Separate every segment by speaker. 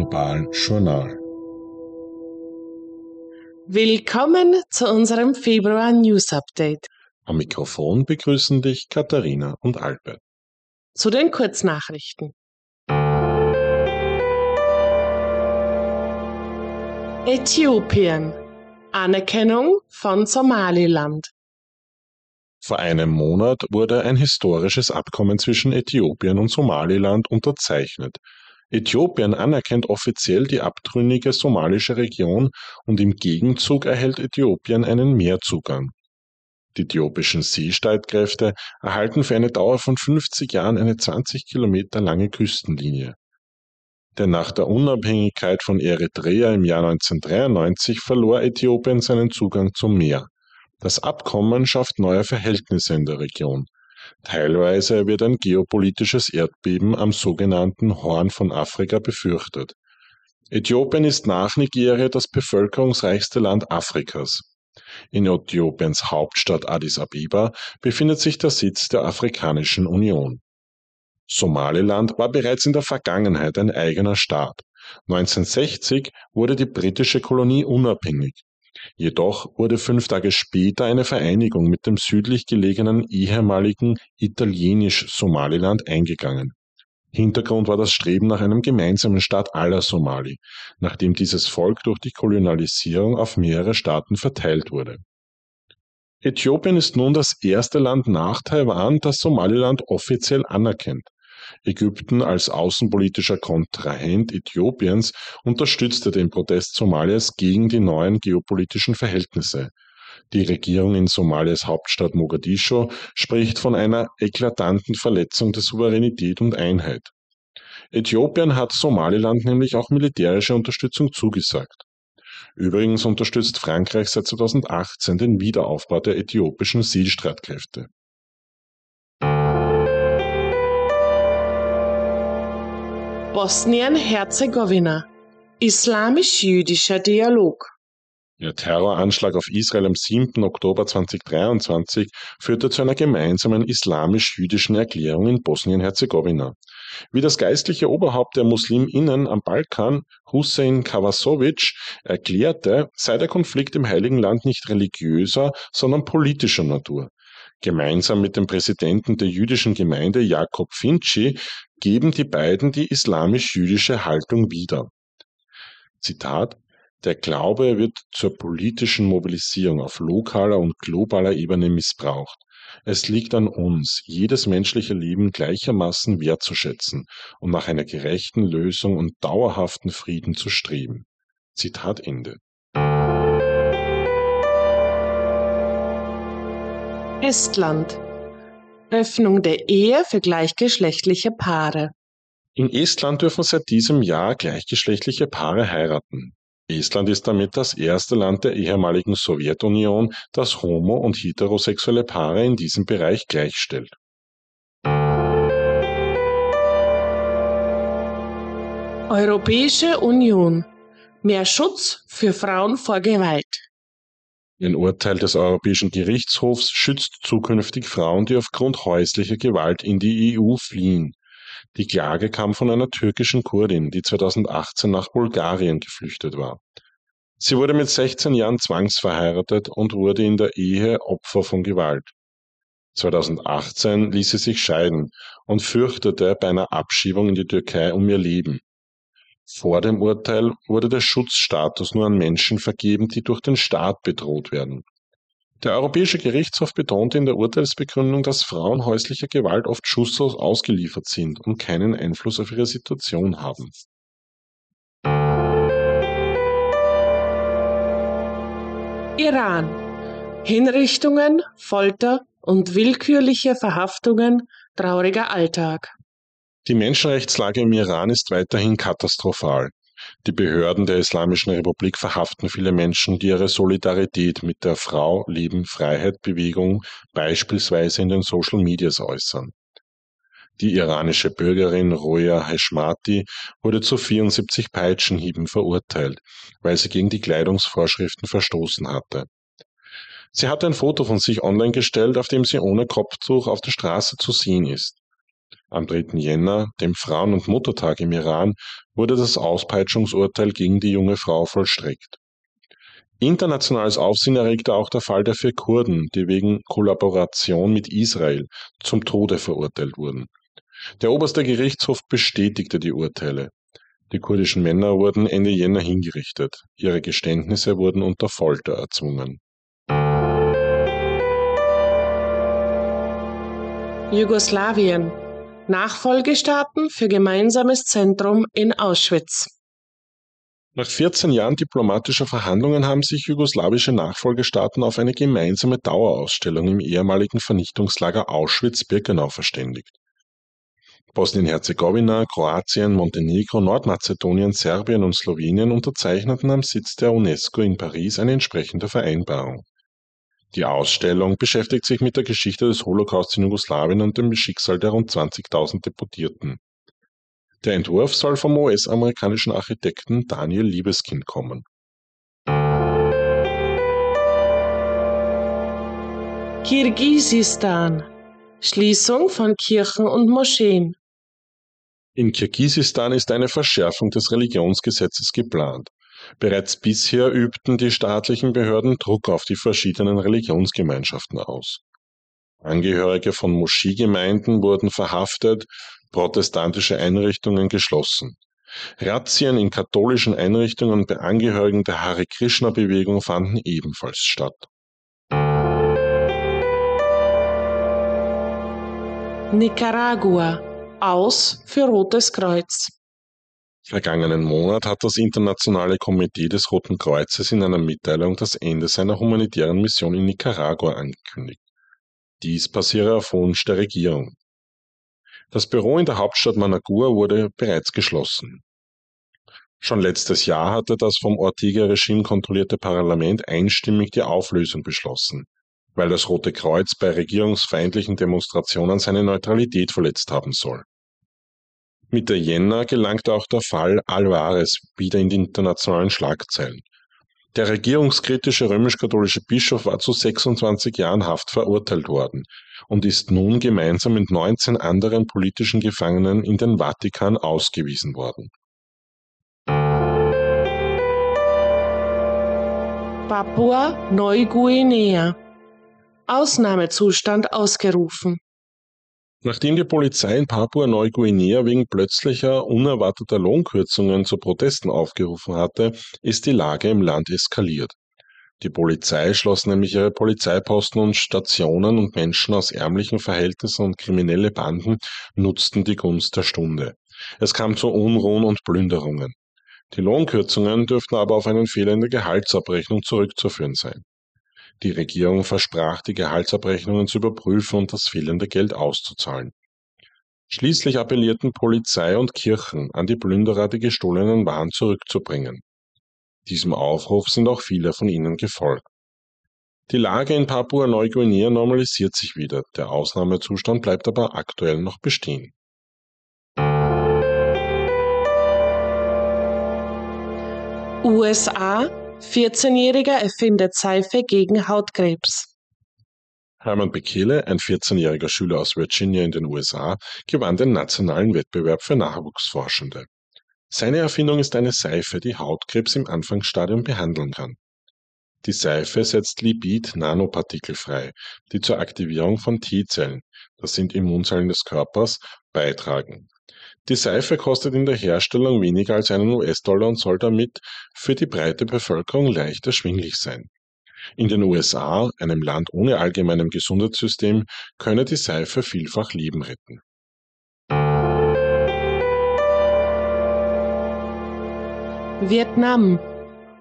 Speaker 1: globalen Journal.
Speaker 2: Willkommen zu unserem Februar News Update.
Speaker 1: Am Mikrofon begrüßen dich Katharina und Albert.
Speaker 2: Zu den Kurznachrichten. Äthiopien. Anerkennung von Somaliland.
Speaker 1: Vor einem Monat wurde ein historisches Abkommen zwischen Äthiopien und Somaliland unterzeichnet. Äthiopien anerkennt offiziell die abtrünnige somalische Region und im Gegenzug erhält Äthiopien einen Meerzugang. Die äthiopischen Seestreitkräfte erhalten für eine Dauer von 50 Jahren eine 20 Kilometer lange Küstenlinie. Denn nach der Unabhängigkeit von Eritrea im Jahr 1993 verlor Äthiopien seinen Zugang zum Meer. Das Abkommen schafft neue Verhältnisse in der Region. Teilweise wird ein geopolitisches Erdbeben am sogenannten Horn von Afrika befürchtet. Äthiopien ist nach Nigeria das bevölkerungsreichste Land Afrikas. In Äthiopiens Hauptstadt Addis Abeba befindet sich der Sitz der Afrikanischen Union. Somaliland war bereits in der Vergangenheit ein eigener Staat. 1960 wurde die britische Kolonie unabhängig. Jedoch wurde fünf Tage später eine Vereinigung mit dem südlich gelegenen ehemaligen Italienisch-Somaliland eingegangen. Hintergrund war das Streben nach einem gemeinsamen Staat aller Somali, nachdem dieses Volk durch die Kolonialisierung auf mehrere Staaten verteilt wurde. Äthiopien ist nun das erste Land nach Taiwan, das Somaliland offiziell anerkennt. Ägypten als außenpolitischer Kontrahent Äthiopiens unterstützte den Protest Somalias gegen die neuen geopolitischen Verhältnisse. Die Regierung in Somalias Hauptstadt Mogadischu spricht von einer eklatanten Verletzung der Souveränität und Einheit. Äthiopien hat Somaliland nämlich auch militärische Unterstützung zugesagt. Übrigens unterstützt Frankreich seit 2018 den Wiederaufbau der äthiopischen Seestreitkräfte.
Speaker 2: Bosnien-Herzegowina. Islamisch-jüdischer Dialog.
Speaker 1: Der Terroranschlag auf Israel am 7. Oktober 2023 führte zu einer gemeinsamen islamisch-jüdischen Erklärung in Bosnien-Herzegowina. Wie das geistliche Oberhaupt der Musliminnen am Balkan, Hussein Kawasovic, erklärte, sei der Konflikt im Heiligen Land nicht religiöser, sondern politischer Natur. Gemeinsam mit dem Präsidenten der jüdischen Gemeinde Jakob Finci geben die beiden die islamisch-jüdische Haltung wieder. Zitat Der Glaube wird zur politischen Mobilisierung auf lokaler und globaler Ebene missbraucht. Es liegt an uns, jedes menschliche Leben gleichermaßen wertzuschätzen und nach einer gerechten Lösung und dauerhaften Frieden zu streben. Zitat Ende.
Speaker 2: Estland. Öffnung der Ehe für gleichgeschlechtliche Paare.
Speaker 1: In Estland dürfen seit diesem Jahr gleichgeschlechtliche Paare heiraten. Estland ist damit das erste Land der ehemaligen Sowjetunion, das homo- und heterosexuelle Paare in diesem Bereich gleichstellt.
Speaker 2: Europäische Union. Mehr Schutz für Frauen vor Gewalt.
Speaker 1: Ein Urteil des Europäischen Gerichtshofs schützt zukünftig Frauen, die aufgrund häuslicher Gewalt in die EU fliehen. Die Klage kam von einer türkischen Kurdin, die 2018 nach Bulgarien geflüchtet war. Sie wurde mit 16 Jahren zwangsverheiratet und wurde in der Ehe Opfer von Gewalt. 2018 ließ sie sich scheiden und fürchtete bei einer Abschiebung in die Türkei um ihr Leben. Vor dem Urteil wurde der Schutzstatus nur an Menschen vergeben, die durch den Staat bedroht werden. Der Europäische Gerichtshof betonte in der Urteilsbegründung, dass Frauen häuslicher Gewalt oft schusslos ausgeliefert sind und keinen Einfluss auf ihre Situation haben.
Speaker 2: Iran. Hinrichtungen, Folter und willkürliche Verhaftungen, trauriger Alltag.
Speaker 1: Die Menschenrechtslage im Iran ist weiterhin katastrophal. Die Behörden der Islamischen Republik verhaften viele Menschen, die ihre Solidarität mit der Frau, Leben, Freiheit Bewegung beispielsweise in den Social Medias äußern. Die iranische Bürgerin Roya Heshmati wurde zu 74 Peitschenhieben verurteilt, weil sie gegen die Kleidungsvorschriften verstoßen hatte. Sie hat ein Foto von sich online gestellt, auf dem sie ohne Kopftuch auf der Straße zu sehen ist. Am 3. Jänner, dem Frauen- und Muttertag im Iran, wurde das Auspeitschungsurteil gegen die junge Frau vollstreckt. Internationales Aufsehen erregte auch der Fall der vier Kurden, die wegen Kollaboration mit Israel zum Tode verurteilt wurden. Der oberste Gerichtshof bestätigte die Urteile. Die kurdischen Männer wurden Ende Jänner hingerichtet. Ihre Geständnisse wurden unter Folter erzwungen.
Speaker 2: Jugoslawien Nachfolgestaaten für gemeinsames Zentrum in Auschwitz.
Speaker 1: Nach 14 Jahren diplomatischer Verhandlungen haben sich jugoslawische Nachfolgestaaten auf eine gemeinsame Dauerausstellung im ehemaligen Vernichtungslager Auschwitz-Birkenau verständigt. Bosnien-Herzegowina, Kroatien, Montenegro, Nordmazedonien, Serbien und Slowenien unterzeichneten am Sitz der UNESCO in Paris eine entsprechende Vereinbarung. Die Ausstellung beschäftigt sich mit der Geschichte des Holocaust in Jugoslawien und dem Schicksal der rund 20.000 Deportierten. Der Entwurf soll vom US-amerikanischen Architekten Daniel Liebeskind kommen.
Speaker 2: Kirgisistan Schließung von Kirchen und Moscheen.
Speaker 1: In Kirgisistan ist eine Verschärfung des Religionsgesetzes geplant. Bereits bisher übten die staatlichen Behörden Druck auf die verschiedenen Religionsgemeinschaften aus. Angehörige von Moscheegemeinden wurden verhaftet, protestantische Einrichtungen geschlossen. Razzien in katholischen Einrichtungen bei Angehörigen der Hare Krishna-Bewegung fanden ebenfalls statt.
Speaker 2: Nicaragua aus für Rotes Kreuz.
Speaker 1: Vergangenen Monat hat das Internationale Komitee des Roten Kreuzes in einer Mitteilung das Ende seiner humanitären Mission in Nicaragua angekündigt. Dies passiere auf Wunsch der Regierung. Das Büro in der Hauptstadt Managua wurde bereits geschlossen. Schon letztes Jahr hatte das vom Ortega-Regime kontrollierte Parlament einstimmig die Auflösung beschlossen, weil das Rote Kreuz bei regierungsfeindlichen Demonstrationen seine Neutralität verletzt haben soll. Mit der Jänner gelangte auch der Fall Alvarez wieder in die internationalen Schlagzeilen. Der regierungskritische römisch-katholische Bischof war zu 26 Jahren Haft verurteilt worden und ist nun gemeinsam mit 19 anderen politischen Gefangenen in den Vatikan ausgewiesen worden.
Speaker 2: Papua-Neuguinea Ausnahmezustand ausgerufen.
Speaker 1: Nachdem die Polizei in Papua-Neuguinea wegen plötzlicher, unerwarteter Lohnkürzungen zu Protesten aufgerufen hatte, ist die Lage im Land eskaliert. Die Polizei schloss nämlich ihre Polizeiposten und Stationen und Menschen aus ärmlichen Verhältnissen und kriminelle Banden nutzten die Gunst der Stunde. Es kam zu Unruhen und Plünderungen. Die Lohnkürzungen dürften aber auf einen Fehler in der Gehaltsabrechnung zurückzuführen sein. Die Regierung versprach, die Gehaltsabrechnungen zu überprüfen und das fehlende Geld auszuzahlen. Schließlich appellierten Polizei und Kirchen an die Plünderer, die gestohlenen Waren zurückzubringen. Diesem Aufruf sind auch viele von ihnen gefolgt. Die Lage in Papua-Neuguinea normalisiert sich wieder, der Ausnahmezustand bleibt aber aktuell noch bestehen.
Speaker 2: USA 14-Jähriger erfindet Seife gegen Hautkrebs.
Speaker 1: Hermann Bekele, ein 14-jähriger Schüler aus Virginia in den USA, gewann den nationalen Wettbewerb für Nachwuchsforschende. Seine Erfindung ist eine Seife, die Hautkrebs im Anfangsstadium behandeln kann. Die Seife setzt Lipid-Nanopartikel frei, die zur Aktivierung von T-Zellen, das sind Immunzellen des Körpers, beitragen. Die Seife kostet in der Herstellung weniger als einen US-Dollar und soll damit für die breite Bevölkerung leicht erschwinglich sein. In den USA, einem Land ohne allgemeinem Gesundheitssystem, könne die Seife vielfach Leben retten.
Speaker 2: Vietnam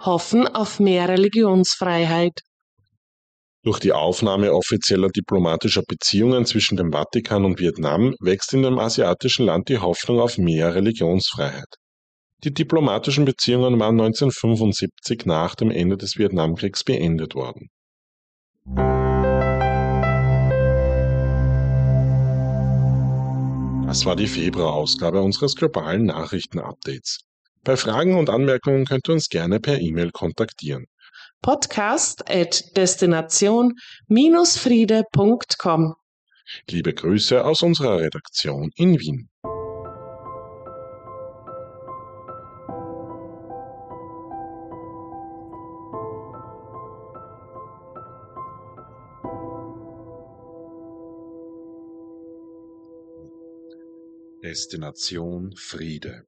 Speaker 2: hoffen auf mehr Religionsfreiheit.
Speaker 1: Durch die Aufnahme offizieller diplomatischer Beziehungen zwischen dem Vatikan und Vietnam wächst in dem asiatischen Land die Hoffnung auf mehr Religionsfreiheit. Die diplomatischen Beziehungen waren 1975 nach dem Ende des Vietnamkriegs beendet worden. Das war die Februarausgabe unseres globalen Nachrichten-Updates. Bei Fragen und Anmerkungen könnt ihr uns gerne per E-Mail kontaktieren
Speaker 2: podcast at destination-friede.com.
Speaker 1: Liebe Grüße aus unserer Redaktion in Wien. Destination Friede.